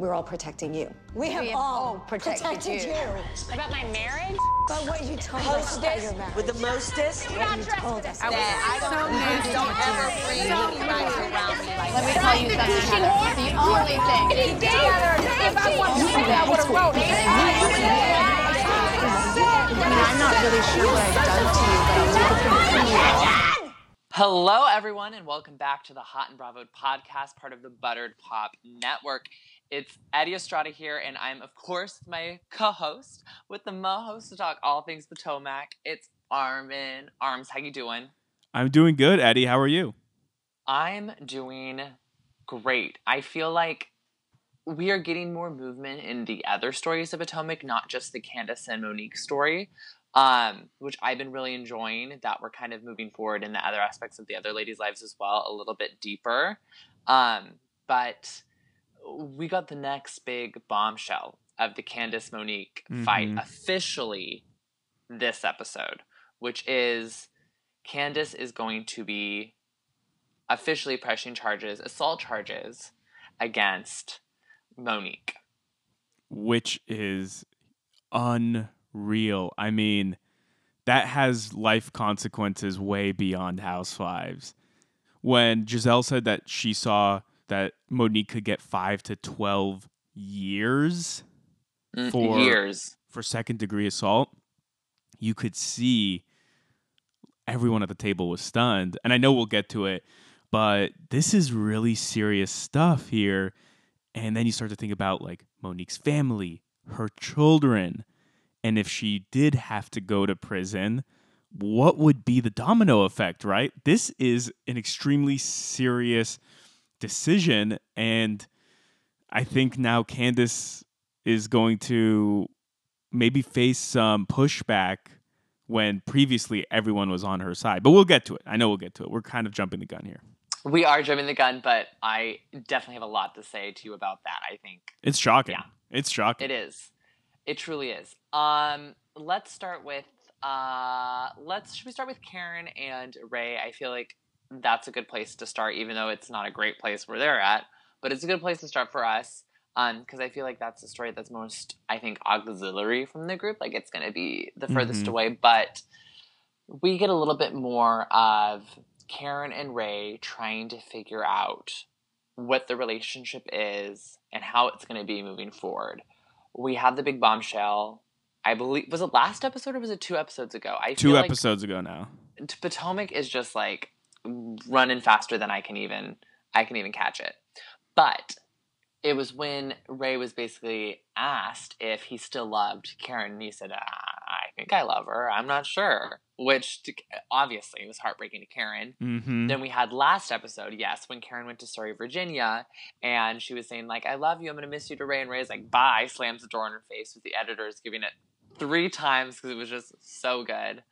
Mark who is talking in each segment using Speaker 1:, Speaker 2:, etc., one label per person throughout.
Speaker 1: we're all protecting you. We have,
Speaker 2: have
Speaker 1: all
Speaker 2: all protected
Speaker 1: protected,
Speaker 2: you.
Speaker 1: you.
Speaker 2: About my marriage?
Speaker 1: But what you told us about your marriage.
Speaker 3: with the mostest.
Speaker 1: what you told us.
Speaker 3: That I don't, please don't ever bring anybody around me like
Speaker 2: Let me tell you something. Heather. The only thing.
Speaker 3: If I want to say I would have wrote it.
Speaker 2: I mean, I'm not really sure what I've done to you, but I'll take it you.
Speaker 4: Hello, everyone, and welcome back to the Hot and Bravo podcast, part of the Buttered Pop Network. It's Eddie Estrada here, and I'm, of course, my co-host with the mo-host to talk all things Potomac. It's Armin. Arms, how you doing?
Speaker 5: I'm doing good, Eddie. How are you?
Speaker 4: I'm doing great. I feel like we are getting more movement in the other stories of Potomac, not just the Candace and Monique story, um, which I've been really enjoying. That we're kind of moving forward in the other aspects of the other ladies' lives as well, a little bit deeper. Um, but we got the next big bombshell of the Candace Monique fight
Speaker 5: Mhm.
Speaker 4: officially this episode, which is Candace is going to be officially pressing charges, assault charges against Monique.
Speaker 5: Which is unreal. I mean, that has life consequences way beyond Housewives. When Gizelle said that she saw that Monique could get five to 12 years
Speaker 4: Mm,
Speaker 5: For-
Speaker 4: years.
Speaker 5: for second degree assault, you could see everyone at the table was stunned. And I know we'll get to it, but this is really serious stuff here. And then you start to think about like Monique's family, her children, and if she did have to go to prison, what would be the domino effect, right? This is an extremely serious decision. And I think now Candace is going to maybe face some pushback when previously everyone was on her side. But we'll get to it. I know we'll get to it. We're kind of jumping the gun here.
Speaker 4: We are jumping the gun, but I definitely have a lot to say to you about that. I think
Speaker 5: It's shocking.
Speaker 4: Yeah.
Speaker 5: It's shocking.
Speaker 4: it is. It truly is. Um, let's start with uh, let's should we start with Karen and Ray? I feel like that's a good place to start, even though it's not a great place where they're at, but it's a good place to start for us. Um, because I feel like that's the story that's most, I think, auxiliary from the group. Like it's gonna be the furthest
Speaker 5: Mhm.
Speaker 4: away, but we get a little bit more of Karen and Ray trying to figure out what the relationship is and how it's going to be moving forward. We have the big bombshell. I believe was it last episode or was it two episodes ago? I
Speaker 5: Two
Speaker 4: feel like
Speaker 5: episodes ago now.
Speaker 4: Potomac is just like running faster than I can even I can even catch it. But it was when Ray was basically asked if he still loved Karen, and he said, "I think I love her. I'm not sure." Which to, obviously was heartbreaking to Karen.
Speaker 5: Mm-hmm.
Speaker 4: Then we had last episode, yes, when Karen went to Surry, Virginia, and she was saying like, "I love you. I'm gonna miss you." To Ray, and Ray's like, "Bye." Slams the door in her face with the editors giving it three times because it was just so good.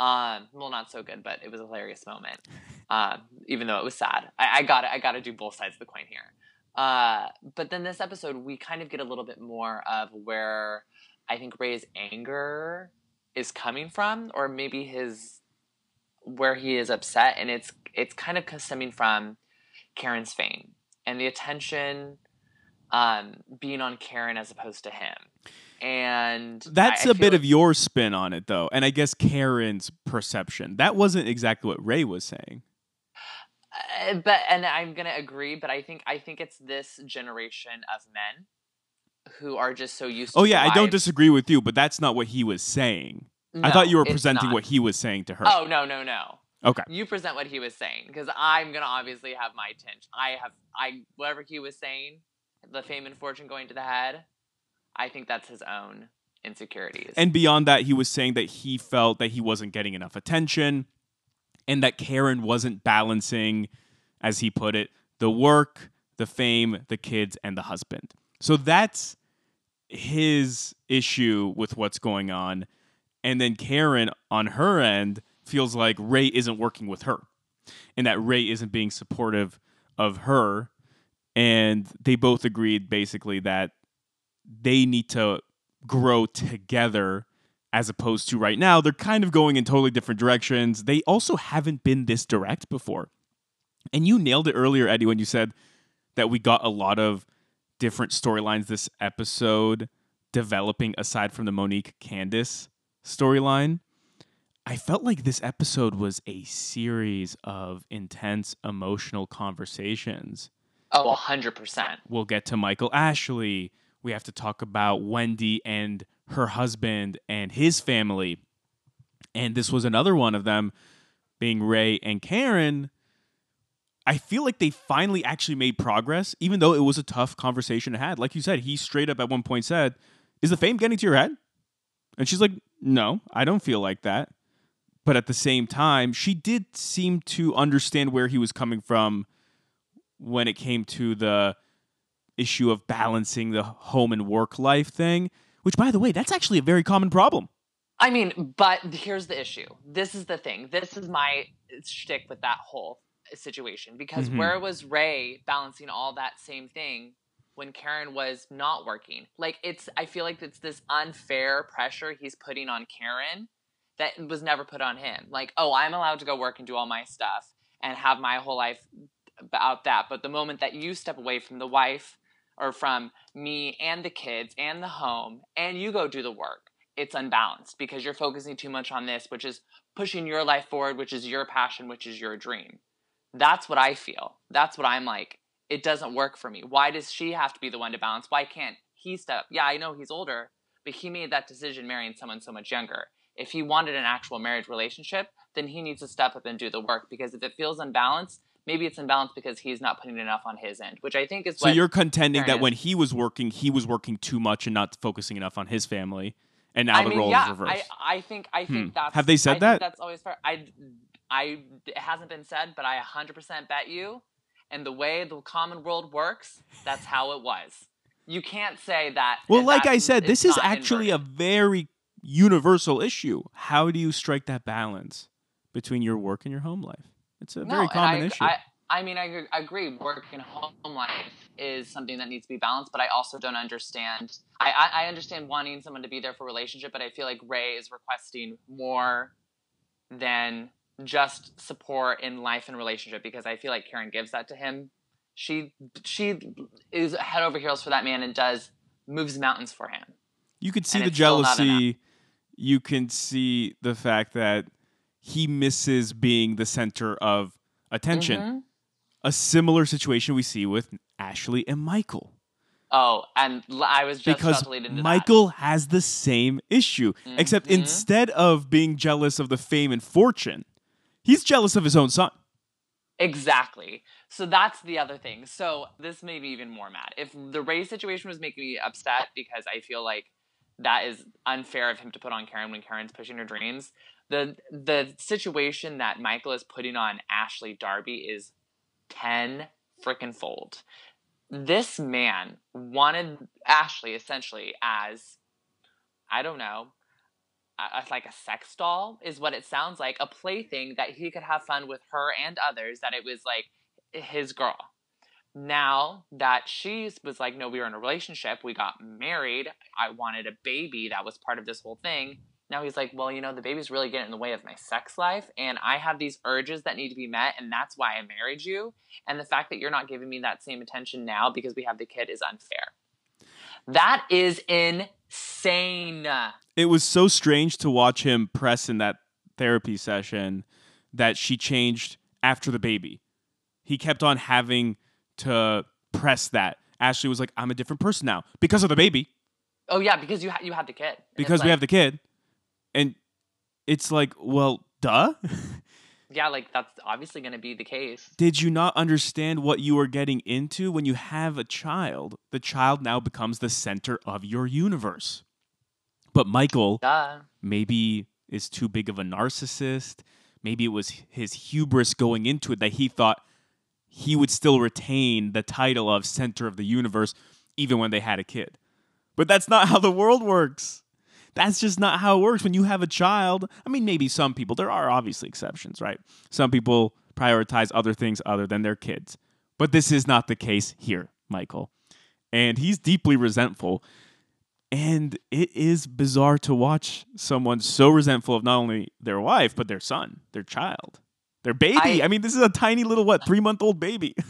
Speaker 4: Um, well, not so good, but it was a hilarious moment. Um, even though it was sad, I, I got I got to do both sides of the coin here. Uh, but then this episode, we kind of get a little bit more of where I think Ray's anger is coming from, or maybe his where he is upset, and it's it's kind of stemming from Karen's fame and the attention um, being on Karen as opposed to him. And
Speaker 5: That's
Speaker 4: I- I
Speaker 5: a bit
Speaker 4: like-
Speaker 5: of your spin on it, though. And I guess Karen's perception. That wasn't exactly what Ray was saying.
Speaker 4: Uh, but and I'm gonna agree, but I think I think it's this generation of men who are just so used. to
Speaker 5: Oh, yeah. I don't disagree with you, but that's not what he was saying. I thought you were presenting
Speaker 4: not.
Speaker 5: what he was saying to her.
Speaker 4: Oh no no no!
Speaker 5: Okay.
Speaker 4: You present what he was saying because I'm gonna obviously have my tinge. I have I whatever he was saying, the fame and fortune going to the head. I think that's his own insecurities.
Speaker 5: And beyond that, he was saying that he felt that he wasn't getting enough attention and that Karen wasn't balancing, as he put it, the work, the fame, the kids, and the husband. So that's his issue with what's going on. And then Karen, on her end, feels like Ray isn't working with her and that Ray isn't being supportive of her. And they both agreed basically that they need to grow together as opposed to right now they're kind of going in totally different directions they also haven't been this direct before and you nailed it earlier eddie when you said that we got a lot of different storylines this episode developing aside from the Monique Candice storyline. I felt like this episode was a series of intense emotional conversations.
Speaker 4: Oh, 100%.
Speaker 5: We'll get to Michael Ashley. We have to talk about Wendy and her husband and his family. And this was another one of them being Ray and Karen. I feel like they finally actually made progress, even though it was a tough conversation to have. Like you said, he straight up at one point said, Is the fame getting to your head? And she's like, No, I don't feel like that. But at the same time, she did seem to understand where he was coming from when it came to the issue of balancing the home and work life thing, which, by the way, that's actually a very common problem.
Speaker 4: I mean, but here's the issue. This is the thing. This is my shtick with that whole situation because
Speaker 5: Mhm.
Speaker 4: where was Ray balancing all that same thing when Karen was not working? Like it's I feel like it's this unfair pressure he's putting on Karen that was never put on him. Like, oh, I'm allowed to go work and do all my stuff and have my whole life about that. But the moment that you step away from the wife or from me and the kids and the home and you go do the work, it's unbalanced because you're focusing too much on this, which is pushing your life forward, which is your passion, which is your dream. That's what I feel. That's what I'm like. It doesn't work for me. Why does she have to be the one to balance? Why can't he step? Yeah, I know he's older, but he made that decision marrying someone so much younger. If he wanted an actual marriage relationship, then he needs to step up and do the work because if it feels unbalanced, maybe it's unbalanced because he's not putting enough on his end, which I think is
Speaker 5: So
Speaker 4: what
Speaker 5: you're contending that when
Speaker 4: is.
Speaker 5: he was working, he was working too much and not focusing enough on his family, and now
Speaker 4: I
Speaker 5: the
Speaker 4: mean,
Speaker 5: role
Speaker 4: yeah,
Speaker 5: is reversed.
Speaker 4: I, I think I think
Speaker 5: Hmm.
Speaker 4: that's
Speaker 5: Have they said
Speaker 4: I
Speaker 5: that?
Speaker 4: that's always fair. I I it hasn't been said, but I 100% bet you. And the way the common world works, that's how it was. You can't say that.
Speaker 5: well, like I said, this is actually
Speaker 4: inverted.
Speaker 5: a very universal issue. How do you strike that balance between your work and your home life? It's a
Speaker 4: No,
Speaker 5: very common
Speaker 4: I,
Speaker 5: issue.
Speaker 4: I, I mean, I agree. Work and home life is something that needs to be balanced, but I also don't understand. I, I, I understand wanting someone to be there for a relationship, but I feel like Ray is requesting more than just support in life and relationship because I feel like Karen gives that to him. She she is head over heels for that man and does moves mountains for him.
Speaker 5: you could see
Speaker 4: and
Speaker 5: the
Speaker 4: it's still not
Speaker 5: jealousy. You can see the fact that he misses being the center of attention.
Speaker 4: Mhm.
Speaker 5: A similar situation we see with Ashley and Michael.
Speaker 4: Oh, and I was just
Speaker 5: because
Speaker 4: to that.
Speaker 5: Michael has the same issue, except
Speaker 4: Mhm.
Speaker 5: instead of being jealous of the fame and fortune, he's jealous of his own son.
Speaker 4: Exactly. So that's the other thing. So this made me even more mad. If the Ray situation was making me upset because I feel like that is unfair of him to put on Karen when Karen's pushing her dreams, the the situation that Michael is putting on Ashley Darby is ten freaking fold. This man wanted Ashley essentially as I don't know, like a sex doll is what it sounds like a plaything that he could have fun with her and others that it was like his girl now that she was like no we were in a relationship we got married i wanted a baby that was part of this whole thing now he's like well you know the baby's really getting in the way of my sex life and i have these urges that need to be met and that's why i married you and the fact that you're not giving me that same attention now because we have the kid is unfair that is insane
Speaker 5: It was so strange to watch him press in that therapy session that she changed after the baby. He kept on having to press that. Ashley was like, I'm a different person now because of the baby,
Speaker 4: Oh yeah, because you ha- you had the kid. And
Speaker 5: because we
Speaker 4: like-
Speaker 5: have the kid. And it's like, well, duh.
Speaker 4: yeah, like that's obviously going to be the case.
Speaker 5: Did you not understand what you were getting into when you have a child? The child now becomes the center of your universe. But Michael
Speaker 4: Duh.
Speaker 5: maybe is too big of a narcissist. Maybe it was his hubris going into it that he thought he would still retain the title of center of the universe even when they had a kid. But that's not how the world works. That's just not how it works. When you have a child, I mean, maybe some people, there are obviously exceptions, right? Some people prioritize other things other than their kids. But this is not the case here, Michael. And he's deeply resentful. And it is bizarre to watch someone so resentful of not only their wife, but their son, their child, their baby. I,
Speaker 4: I-
Speaker 5: mean, this is a tiny little, what, three month old baby.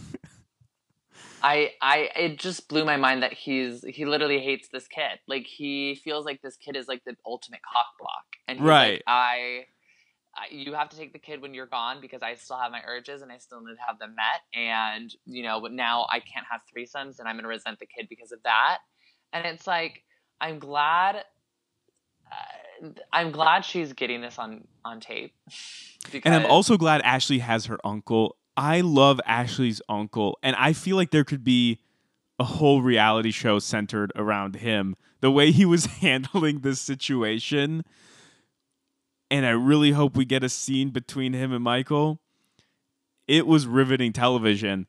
Speaker 4: I, I, it just blew my mind that he's he literally hates this kid. Like he feels like this kid is like the ultimate cock block, and he's
Speaker 5: Right.
Speaker 4: Like, I, I, you have to take the kid when you're gone because I still have my urges and I still need to have them met. And you know, but now I can't have threesomes, and I'm gonna resent the kid because of that. And it's like I'm glad. Uh, I'm glad she's getting this on on tape. Because,
Speaker 5: And I'm also glad Ashley has her uncle. I love Ashley's uncle, and I feel like there could be a whole reality show centered around him. The way he was handling this situation, and I really hope we get a scene between him and Michael. It was riveting television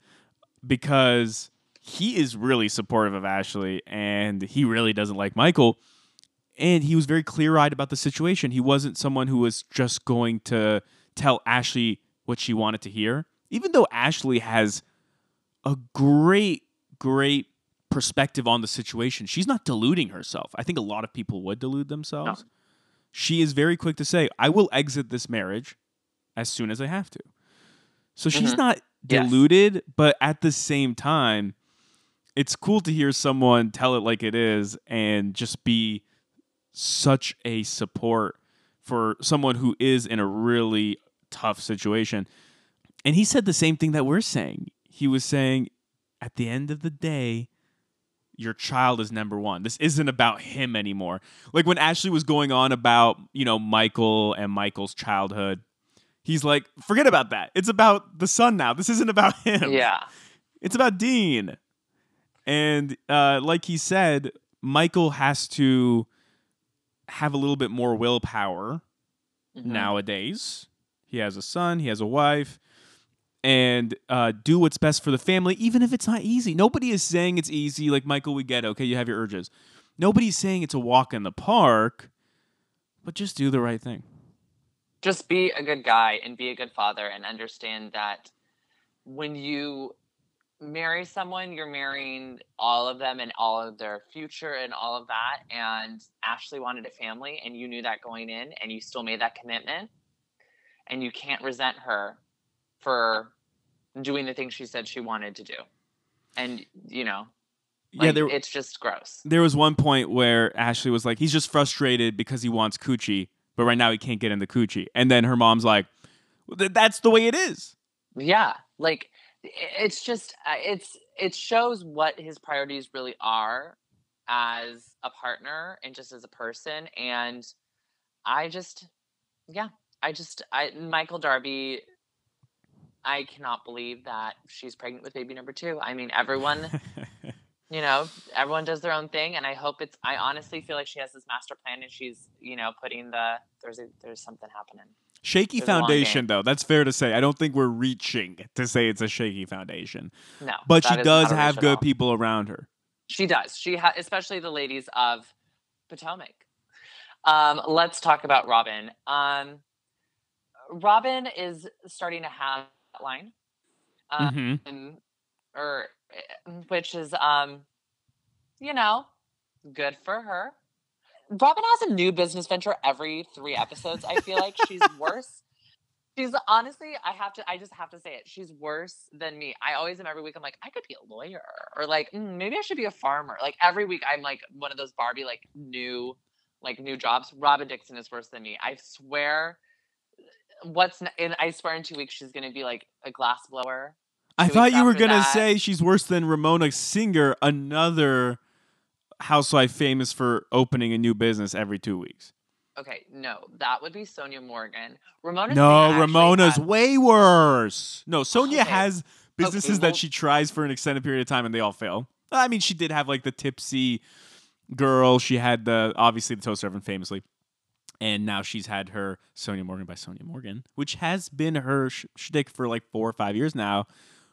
Speaker 5: because he is really supportive of Ashley, and he really doesn't like Michael and he was very clear eyed about the situation. He wasn't someone who was just going to tell Ashley what she wanted to hear, even though Ashley has a great, great perspective on the situation. She's not deluding herself. I think a lot of people would delude themselves. She is very quick to say, I will exit this marriage as soon as I have to. So she's
Speaker 4: Mhm.
Speaker 5: not
Speaker 4: Yes.
Speaker 5: deluded, but at the same time, it's cool to hear someone tell it like it is and just be such a support for someone who is in a really tough situation. And he said the same thing that we're saying. He was saying, at the end of the day, your child is number one. This isn't about him anymore. Like when Ashley was going on about, you know, Michael and Michael's childhood, he's like, forget about that. It's about the son now. This isn't about him.
Speaker 4: yeah,
Speaker 5: It's about Dean. And uh, like he said, Michael has to have a little bit more willpower
Speaker 4: Mhm.
Speaker 5: nowadays. He has a son, he has a wife, and uh, do what's best for the family, even if it's not easy. Nobody is saying it's easy. Like, Michael, we get it. Okay, you have your urges. Nobody's saying it's a walk in the park, but just do the right thing.
Speaker 4: just be a good guy and be a good father and understand that when you marry someone you're marrying all of them and all of their future and all of that and ashley wanted a family and you knew that going in and you still made that commitment and you can't resent her for doing the thing she said she wanted to do and you know like,
Speaker 5: yeah, there,
Speaker 4: it's just gross
Speaker 5: there was one point where Ashley was like, he's just frustrated because he wants coochie, but right now he can't get in the coochie. And then her mom's like, that's the way it is.
Speaker 4: yeah like it's just uh, it's it shows what his priorities really are as a partner and just as a person and i just yeah i just i michael darby i cannot believe that she's pregnant with baby number two i mean everyone you know everyone does their own thing and i hope it's i honestly feel like she has this master plan and she's you know putting the there's a there's something happening
Speaker 5: shaky
Speaker 4: There's
Speaker 5: foundation, though. That's fair to say. I don't think we're reaching to say it's a shaky foundation.
Speaker 4: no
Speaker 5: But she does have good people around her.
Speaker 4: She does. She ha- especially the ladies of Potomac. Um, let's talk about Robin. Um, Robin is starting to have line, um,
Speaker 5: Mhm.
Speaker 4: or eh, which is, um, you know, good for her. Robin has a new business venture every three episodes. I feel like she's worse. She's honestly, I have to, I just have to say it. She's worse than me. I always am every week. I'm like, I could be a lawyer, or like, mm, maybe I should be a farmer. Like every week, I'm like one of those Barbie like new, like new jobs. Robin Dixon is worse than me. I swear. What's n- and I swear in two weeks she's gonna be like a glass blower.
Speaker 5: I thought you were to
Speaker 4: that-
Speaker 5: say she's worse than Ramona Singer, another housewife famous for opening a new business every two weeks.
Speaker 4: Okay, no, that would be Sonja Morgan. Ramona.
Speaker 5: no,
Speaker 4: Singer
Speaker 5: Ramona's
Speaker 4: had-
Speaker 5: way worse. No, Sonja oh,
Speaker 4: Okay.
Speaker 5: has businesses
Speaker 4: well-
Speaker 5: that she tries for an extended period of time and they all fail. I mean, she did have like the tipsy girl. She had the obviously the toaster oven famously. And now she's had her Sonja Morgan by Sonja Morgan, which has been her sh- shtick for like four or five years now.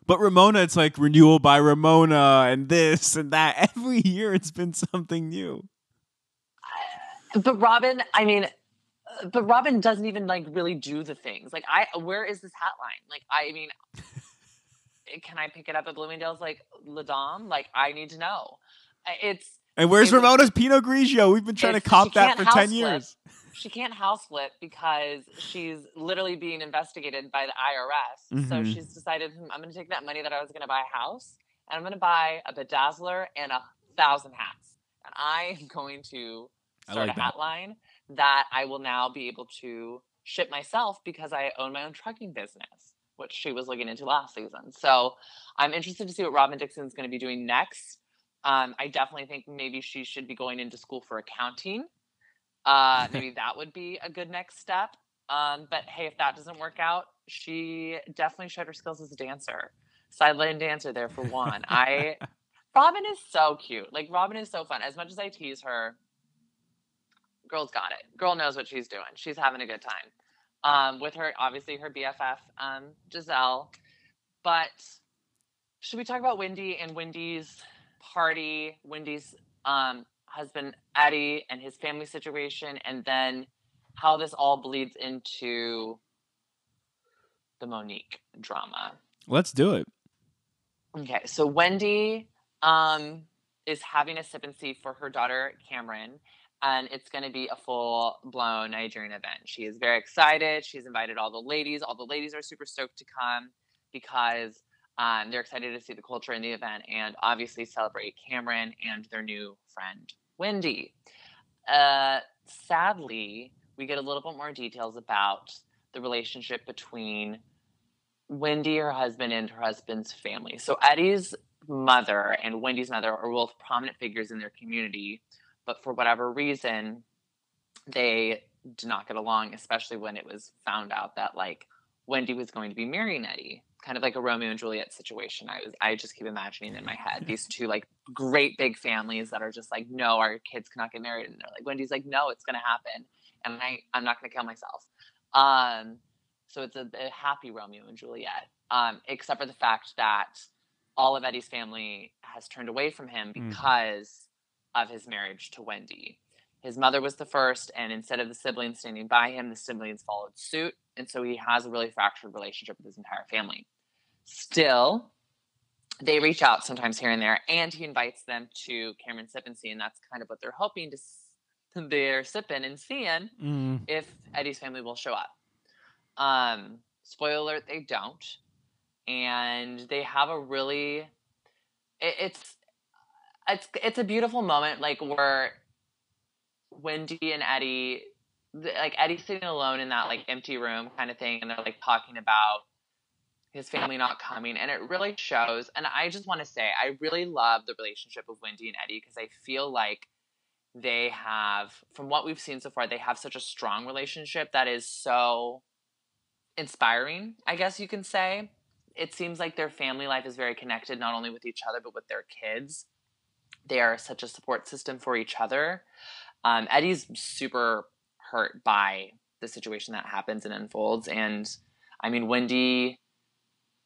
Speaker 5: But Ramona, it's like renewal by Ramona and this and that. Every year it's been something new.
Speaker 4: But Robin, I mean, but Robin doesn't even like really do the things. Like, I where is this hat line? Like, I mean, can I pick it up at Bloomingdale's? Like, Ladom? Like, I need to know. It's
Speaker 5: And where's
Speaker 4: It was-
Speaker 5: Ramona's Pinot Grigio? We've been trying to cop that for 10
Speaker 4: flip.
Speaker 5: years.
Speaker 4: She can't house flip because she's literally being investigated by the IRS. So
Speaker 5: Mhm.
Speaker 4: she's decided, "Hmm, I'm going to take that money that I was going to buy a house and I'm going to buy a bedazzler and a thousand hats. And I am going to start
Speaker 5: like
Speaker 4: a
Speaker 5: that.
Speaker 4: hat line that I will now be able to ship myself because I own my own trucking business, which she was looking into last season. So I'm interested to see what Robin Dixon is going to be doing next. Um, I definitely think maybe she should be going into school for accounting. Uh, maybe that would be a good next step. Um, but hey, if that doesn't work out, she definitely showed her skills as a dancer. Sideline dancer there for one. I Robin is so cute. Like Robin is so fun. As much as I tease her, girl's got it. Girl knows what she's doing. She's having a good time. Um, with her, obviously her BFF, um, Gizelle. But should we talk about Wendy and Wendy's party, Wendy's um, husband Eddie and his family situation, and then how this all bleeds into the Monique drama?
Speaker 5: Let's do it.
Speaker 4: Okay, so Wendy um, is having a sip and see for her daughter Cameron, and it's going to be a full blown Nigerian event. She is very excited. She's invited all the ladies. All the ladies are super stoked to come because um, they're excited to see the culture in the event and obviously celebrate Cameron and their new friend Wendy. Uh, sadly, we get a little bit more details about the relationship between Wendy, her husband, and her husband's family. So Eddie's mother and Wendy's mother are both prominent figures in their community, but for whatever reason, they did not get along, especially when it was found out that like Wendy was going to be marrying Eddie. Kind of like a Romeo and Juliet situation. I was I just keep imagining in my head these two like great big families that are just like, no, our kids cannot get married. And they're like, Wendy's like, no, it's gonna happen. And I, I'm not gonna kill myself. Um, so it's a, a happy Romeo and Juliet, um, except for the fact that all of Eddie's family has turned away from him
Speaker 5: Mm.
Speaker 4: because of his marriage to Wendy. His mother was the first, and instead of the siblings standing by him, the siblings followed suit. And so he has a really fractured relationship with his entire family. Still, they reach out sometimes here and there, and he invites them to Cameron Sip and See, and that's kind of what they're hoping to. s- They're sipping and seeing
Speaker 5: Mm.
Speaker 4: if Eddie's family will show up. Um, spoiler alert, they don't. And they have a really it, it's it's it's a beautiful moment like where Wendy and Eddie like Eddie's sitting alone in that like empty room kind of thing and they're like talking about his family not coming and it really shows and I just want to say I really love the relationship of Wendy and Eddie because I feel like they have from what we've seen so far they have such a strong relationship that is so inspiring i guess you can say. It seems like their family life is very connected not only with each other but with their kids. They are such a support system for each other. Um, eddie's super hurt by the situation that happens and unfolds. And i mean wendy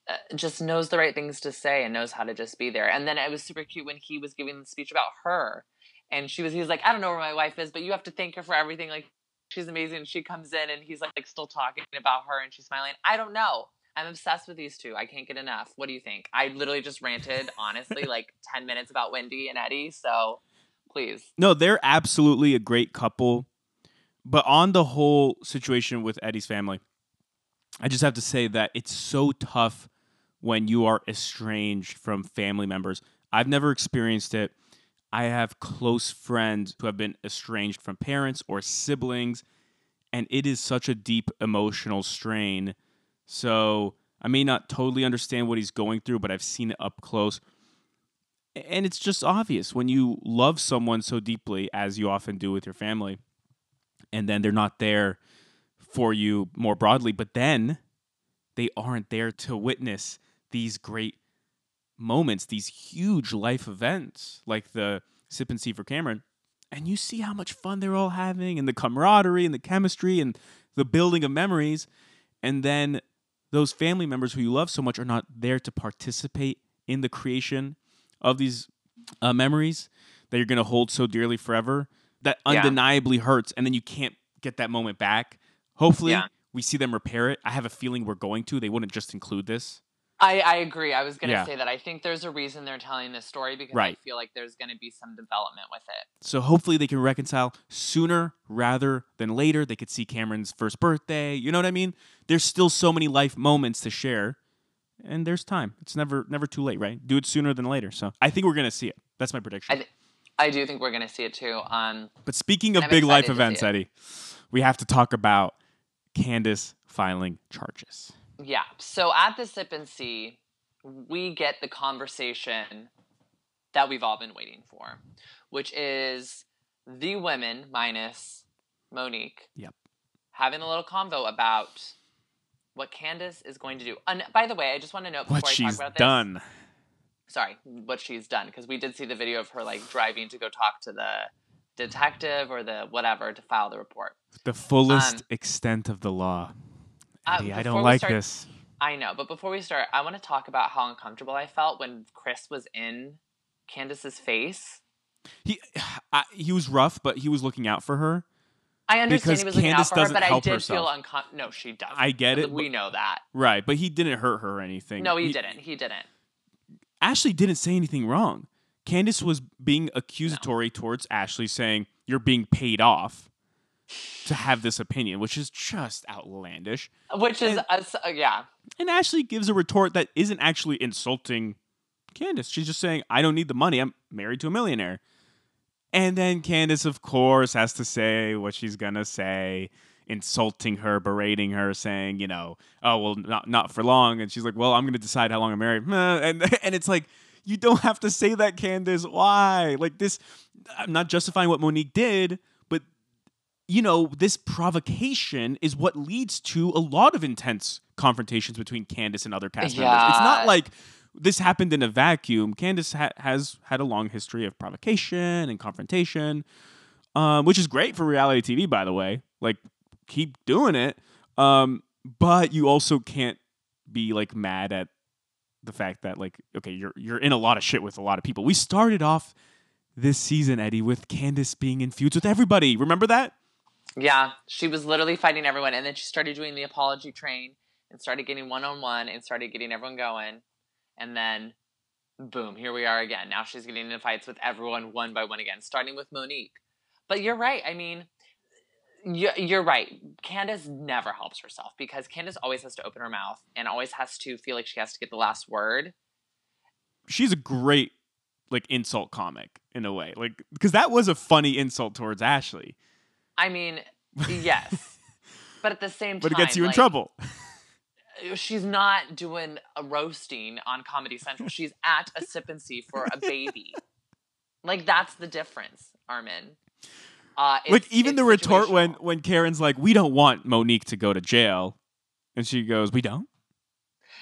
Speaker 4: uh, just knows the right things to say and knows how to just be there. And then it was super cute when he was giving the speech about her. And she was he was like i don't know where my wife is but you have to thank her for everything. Like she's amazing. She comes in and he's like, like still talking about her and she's smiling. I don't know. I'm obsessed with these two. I can't get enough. What do you think? I literally just ranted honestly like 10 minutes about wendy and eddie. So please.
Speaker 5: No, they're absolutely a great couple. But on the whole situation with Eddie's family, I just have to say that it's so tough when you are estranged from family members. I've never experienced it. I have close friends who have been estranged from parents or siblings, and it is such a deep emotional strain. So I may not totally understand what he's going through, but I've seen it up close. And it's just obvious when you love someone so deeply, as you often do with your family, and then they're not there for you more broadly, but then they aren't there to witness these great moments, these huge life events like the sip and see for Cameron. And you see how much fun they're all having and the camaraderie and the chemistry and the building of memories. And then those family members who you love so much are not there to participate in the creation of these uh, memories that you're going to hold so dearly forever. That
Speaker 4: Yeah.
Speaker 5: undeniably hurts. And then you can't get that moment back. Hopefully,
Speaker 4: Yeah.
Speaker 5: we see them repair it. I have a feeling we're going to. They wouldn't just include this.
Speaker 4: I, I agree. I was going to
Speaker 5: Yeah.
Speaker 4: say that I think there's a reason they're telling this story because
Speaker 5: Right.
Speaker 4: I feel like there's going to be some development with it.
Speaker 5: So hopefully they can reconcile sooner rather than later. They could see Cameron's first birthday. You know what I mean? There's still so many life moments to share. and there's time. It's never never too late, right? Do it sooner than later. So I think we're gonna see it. That's my prediction.
Speaker 4: I, th- I do think we're gonna see it too. Um,
Speaker 5: but speaking of
Speaker 4: I'm
Speaker 5: big life
Speaker 4: to
Speaker 5: events. Eddie, we have to talk about Candace filing charges.
Speaker 4: Yeah. So at the sip and see, we get the conversation that we've all been waiting for, which is the women minus Monique.
Speaker 5: Yep.
Speaker 4: Having a little convo about what Candace is going to do. And by the way, I just want to note before
Speaker 5: What
Speaker 4: I talk about this.
Speaker 5: done.
Speaker 4: Sorry, what she's done because we did see the video of her like driving to go talk to the detective or the whatever to file the report.
Speaker 5: The fullest
Speaker 4: Um,
Speaker 5: extent of the law.
Speaker 4: Uh,
Speaker 5: I don't like
Speaker 4: start-
Speaker 5: this.
Speaker 4: I know, but before we start, I want to talk about how uncomfortable I felt when Chris was in Candace's face.
Speaker 5: He I, he was rough, but he was looking out for her.
Speaker 4: I understand
Speaker 5: Because
Speaker 4: he was looking
Speaker 5: Candace
Speaker 4: out for her, but I did
Speaker 5: herself.
Speaker 4: feel uncomfortable. No, she doesn't.
Speaker 5: I get it,
Speaker 4: We know that.
Speaker 5: Right, but he didn't hurt her or anything.
Speaker 4: No, he, didn't. He didn't.
Speaker 5: Ashley didn't say anything wrong. Candace was being accusatory towards Ashley, saying, You're being paid off to have this opinion, which is just outlandish.
Speaker 4: Which is,
Speaker 5: And-
Speaker 4: us uh, yeah.
Speaker 5: And Ashley gives a retort that isn't actually insulting Candace. She's just saying, I don't need the money. I'm married to a millionaire. And then Candace, of course, has to say what she's going to say, insulting her, berating her, saying, you know, oh, well, not, not for long. And she's like, well, I'm going to decide how long I'm married. And, and it's like, you don't have to say that, Candace. Why? Like this, I'm not justifying what Monique did, but you know, this provocation is what leads to a lot of intense confrontations between Candace and other cast members. It's not like this happened in a vacuum. Candace ha- has had a long history of provocation and confrontation, um, which is great for reality TV, by the way. Like, keep doing it. Um, but you also can't be like mad at the fact that like okay you're you're in a lot of shit with a lot of people we started off this season eddie with candace being in feuds with everybody remember that
Speaker 4: Yeah, she was literally fighting everyone, and then she started doing the apology train and started getting one on one and started getting everyone going, and then boom, here we are again. Now she's getting into fights with everyone one by one again, starting with Monique. But you're right. I mean, you're, you're right. Candace never helps herself because Candace always has to open her mouth and always has to feel like she has to get the last word.
Speaker 5: she's a great like insult comic in a way like because that was a funny insult towards ashley
Speaker 4: I mean, yes. But at the same time,
Speaker 5: but it gets you in trouble uh,
Speaker 4: she's not doing a roasting on Comedy Central. She's at a sip and see for a baby. like that's the difference, Armin. Uh,
Speaker 5: like even the retort when when karen's like we don't want monique to go to jail and she goes we don't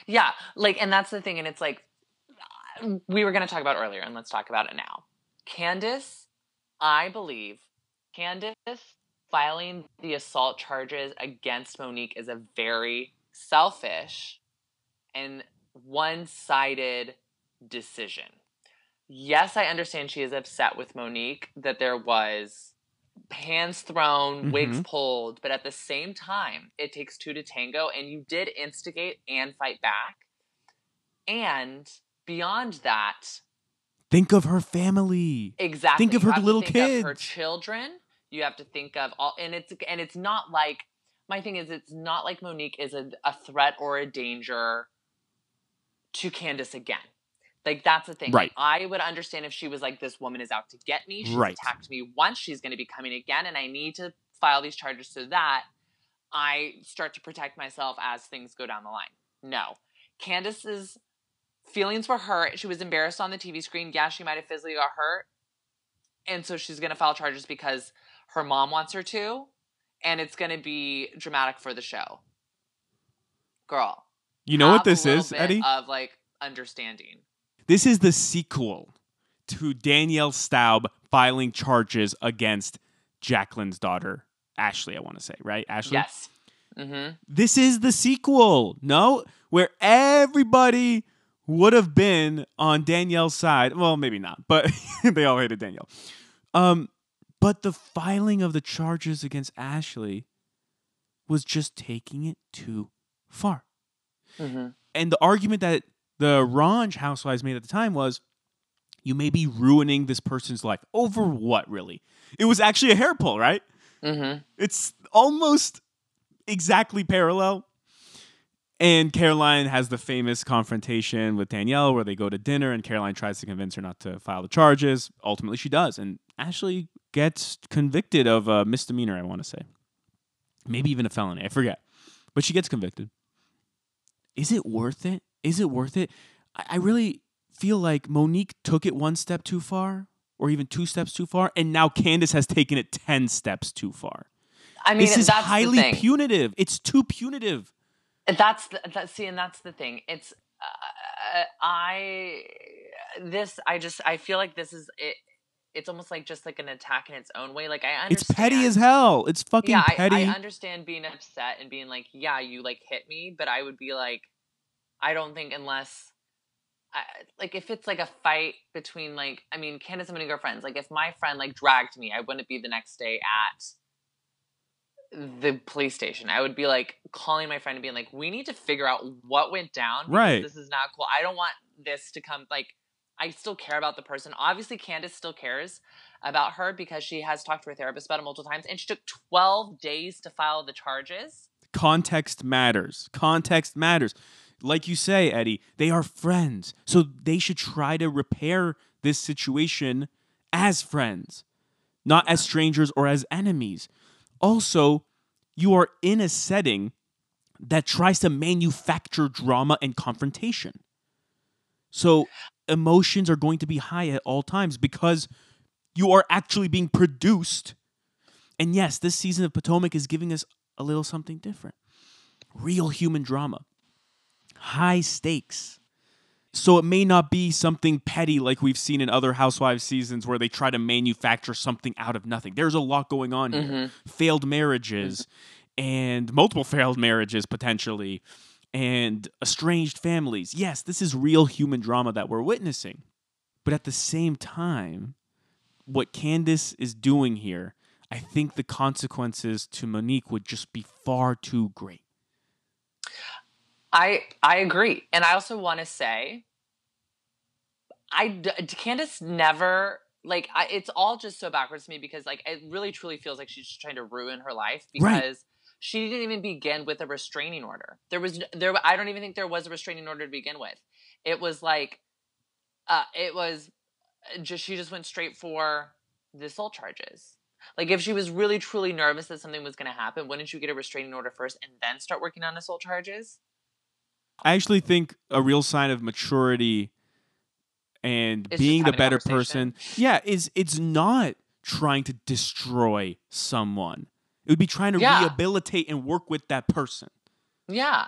Speaker 4: yeah, like, and that's the thing, and it's like we were going to talk about earlier, and let's talk about it now. Candace, I believe, Candace filing the assault charges against Monique is a very selfish and one-sided decision. Yes, I understand she is upset with Monique that there was hands thrown, wigs mm-hmm. pulled, but at the same time, it takes two to tango, and you did instigate and fight back. And beyond that,
Speaker 5: think of her family
Speaker 4: exactly,
Speaker 5: Think of
Speaker 4: you
Speaker 5: her little
Speaker 4: kids, of her children. You have to think of all, and it's and it's not like my thing is it's not like Monique is a, a threat or a danger to Candace again. Like that's the thing.
Speaker 5: Right.
Speaker 4: I would understand if she was like, "This woman is out to get me. She
Speaker 5: Right.
Speaker 4: attacked me once. She's going to be coming again, and I need to file these charges so that I start to protect myself as things go down the line." No, Candace's feelings were hurt. She was embarrassed on the TV screen. Yeah, she might have physically got hurt, and so she's going to file charges because her mom wants her to, and it's going to be dramatic for the show. Girl,
Speaker 5: you know what this is eddie
Speaker 4: Of like understanding.
Speaker 5: This is the sequel to danielle staub filing charges against jacqueline's daughter ashley i want to say right ashley
Speaker 4: Yes. Mm-hmm.
Speaker 5: this is the sequel no where everybody would have been on danielle's side well maybe not but they all hated danielle um but the filing of the charges against ashley was just taking it too far
Speaker 4: Mm-hmm.
Speaker 5: and the argument that the RHONJ housewives made at the time was you may be ruining this person's life over what really it was actually a hair pull right
Speaker 4: Mm-hmm.
Speaker 5: it's almost exactly parallel. And Caroline has the famous confrontation with Danielle where they go to dinner and Caroline tries to convince her not to file the charges. Ultimately, she does. And Ashley gets convicted of a misdemeanor, I want to say. Maybe even a felony. I forget. But she gets convicted. Is it worth it? Is it worth it? I, I really feel like Monique took it one step too far or even two steps too far. And now Candace has taken it 10 steps too far.
Speaker 4: I mean,
Speaker 5: this is
Speaker 4: that's
Speaker 5: highly punitive. It's too punitive.
Speaker 4: That's the, that. See, and that's the thing. It's uh, I this. I just I feel like this is it. It's almost like just like an attack in its own way. Like I understand.
Speaker 5: It's petty as hell. It's fucking
Speaker 4: yeah,
Speaker 5: petty.
Speaker 4: I, I understand being upset and being like, yeah, you like hit me, but I would be like, I don't think unless. I, like if it's like a fight between like I mean Candace and Monique are friends. Like if my friend like dragged me, I wouldn't be the next day at the police station. I would be like calling my friend and being like, "We need to figure out what went down.
Speaker 5: Right.
Speaker 4: This is not cool. I don't want this to come. Like, I still care about the person. Obviously, Candace still cares about her because she has talked to her therapist about it multiple times, and she took twelve days to file the charges.
Speaker 5: Context matters. Context matters. Like you say, Eddie, they are friends. So they should try to repair this situation as friends, not as strangers or as enemies. Also, you are in a setting that tries to manufacture drama and confrontation. So emotions are going to be high at all times because you are actually being produced. And yes, this season of Potomac is giving us a little something different. Real human drama. High stakes. So it may not be something petty like we've seen in other Housewives seasons where they try to manufacture something out of nothing. There's a lot going on here. Mm-hmm. Failed marriages mm-hmm. and multiple failed marriages potentially and estranged families. Yes, this is real human drama that we're witnessing. But at the same time, what Candace is doing here, I think the consequences to Monique would just be far too great.
Speaker 4: I I agree, and I also want to say, I d- Candace never like I, it's all just so backwards to me because like it really truly feels like she's just trying to ruin her life
Speaker 5: Right.
Speaker 4: because she didn't even begin with a restraining order. There was there I don't even think there was a restraining order to begin with. It was like, uh, it was just she just went straight for the assault charges. Like if she was really truly nervous that something was going to happen, wouldn't you get a restraining order first and then start working on assault charges?
Speaker 5: I actually think a real sign of maturity and
Speaker 4: It's
Speaker 5: being the better person, yeah, is it's not trying to destroy someone. It would be trying to
Speaker 4: Yeah.
Speaker 5: rehabilitate and work with that person.
Speaker 4: Yeah.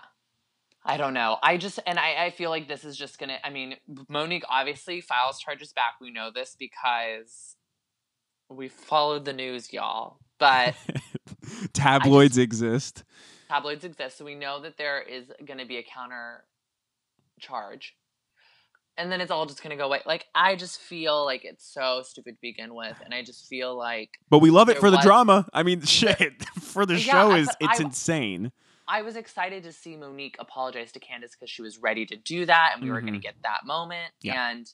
Speaker 4: I don't know. I just and I, I feel like this is just gonna I mean, Monique obviously files charges back. We know this because we followed the news, y'all. But
Speaker 5: Tabloids exist.
Speaker 4: Tabloids exist, so we know that there is gonna be a counter charge. And then it's all just gonna go away. Like I just feel like it's so stupid to begin with, and I just feel like
Speaker 5: But we love it for the drama. I mean, shit, for the
Speaker 4: Yeah,
Speaker 5: show is it's
Speaker 4: I-
Speaker 5: insane.
Speaker 4: I was excited to see Monique apologize to Candace because she was ready to do that and we were going to get that moment.
Speaker 5: Yeah.
Speaker 4: And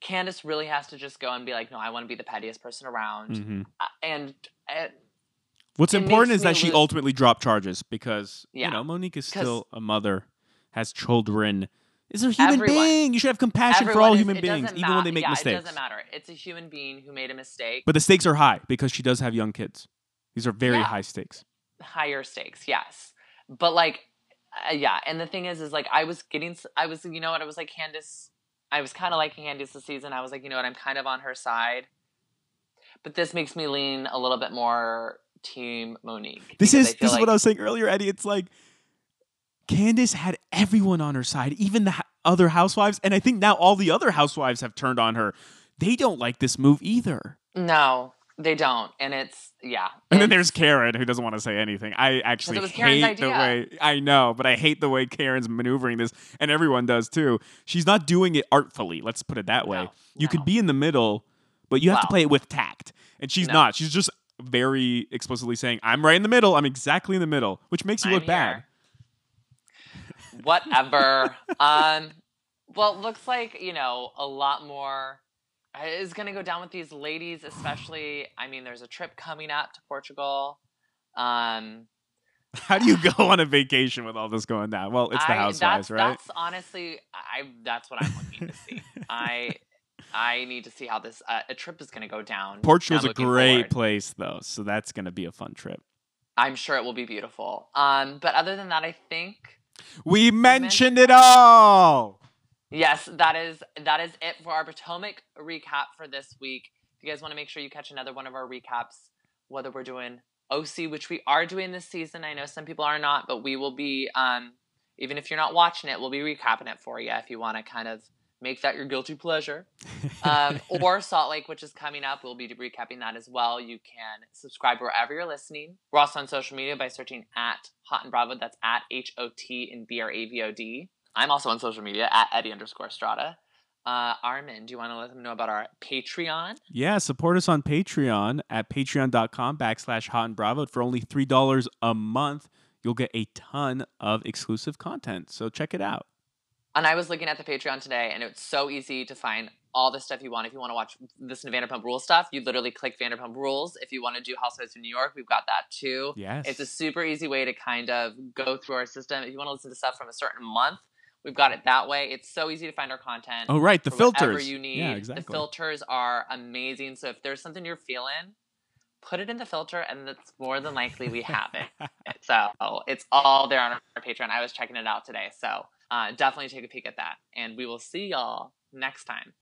Speaker 4: Candace really has to just go and be like, no, I want to be the pettiest person around.
Speaker 5: hmm
Speaker 4: Uh, And uh,
Speaker 5: What's
Speaker 4: It
Speaker 5: important is that she
Speaker 4: lose-
Speaker 5: ultimately dropped charges because you know Monique is still a mother, has children, is a human
Speaker 4: Everyone-
Speaker 5: being. You should have compassion for all
Speaker 4: is-
Speaker 5: human beings, even when they make
Speaker 4: yeah,
Speaker 5: mistakes.
Speaker 4: It doesn't matter. It's a human being who made a mistake.
Speaker 5: But the stakes are high because she does have young kids. These are very
Speaker 4: Yeah.
Speaker 5: high stakes.
Speaker 4: higher stakes, yes. But like, uh, yeah. And the thing is, is like, I was getting, I was, you know what? I was like, Candace, I was kind of liking Candace this season. I was like, you know what? I'm kind of on her side. But this makes me lean a little bit more team Monique.
Speaker 5: This is this is what I was saying earlier, Eddie. It's like Candace had everyone on her side, even the other housewives, and I think now all the other housewives have turned on her. They don't like this move either.
Speaker 4: No, they don't. And it's, yeah.
Speaker 5: And then there's Karen who doesn't want to say anything. I actually hate the way I know, but I hate the way Karen's maneuvering this, and everyone does too. She's not doing it artfully. Let's put it that way.
Speaker 4: No,
Speaker 5: you
Speaker 4: no.
Speaker 5: could be in the middle, but you have to play it with tact, and she's
Speaker 4: No.
Speaker 5: not. She's just very explicitly saying, "I'm right in the middle. I'm exactly in the middle," which makes you
Speaker 4: I'm
Speaker 5: look bad.
Speaker 4: Whatever. um, well, it looks like, you know, a lot more is going to go down with these ladies, especially. I mean, there's a trip coming up to Portugal. Um,
Speaker 5: How do you go on a vacation with all this going down? Well, it's the
Speaker 4: I-
Speaker 5: housewives,
Speaker 4: that's,
Speaker 5: right?
Speaker 4: That's honestly, I that's what I'm looking to see. I I need to see how this uh, a trip is going to go down.
Speaker 5: Portugal's a great
Speaker 4: forward.
Speaker 5: place though, so that's going to be a fun trip.
Speaker 4: I'm sure it will be beautiful. Um, but other than that, I think
Speaker 5: We mentioned it all.
Speaker 4: yes, that is that is it for our Potomac recap for this week. If you guys want to make sure you catch another one of our recaps, whether we're doing OC, which we are doing this season, I know some people are not, but we will be. Um, even if you're not watching it, we'll be recapping it for you if you want to kind of make that your guilty pleasure. um, or Salt Lake, which is coming up. We'll be recapping that as well. You can subscribe wherever you're listening. We're also on social media by searching at Hot and Bravo. That's at H O T and B R A V O D. I'm also on social media at Eddie underscore Strada. Uh, Armin, do you want to let them know about our Patreon?
Speaker 5: Yeah, support us on Patreon at patreon.com backslash hot and bravo. For only $3 a month, you'll get a ton of exclusive content. So check it out.
Speaker 4: And I was looking at the Patreon today, and it's so easy to find all the stuff you want. If you want to watch listen to Vanderpump Rules stuff, you literally click Vanderpump Rules. If you want to do Housewives of New York, we've got that too.
Speaker 5: Yes.
Speaker 4: It's a super easy way to kind of go through our system. If you want to listen to stuff from a certain month, we've got it that way. It's so easy to find our content.
Speaker 5: Oh, right. The filters.
Speaker 4: you need.
Speaker 5: Yeah, exactly.
Speaker 4: The filters are amazing. So if there's something you're feeling, put it in the filter, and it's more than likely we have it. so it's all there on our Patreon. I was checking it out today. So uh, definitely take a peek at that. And we will see y'all next time.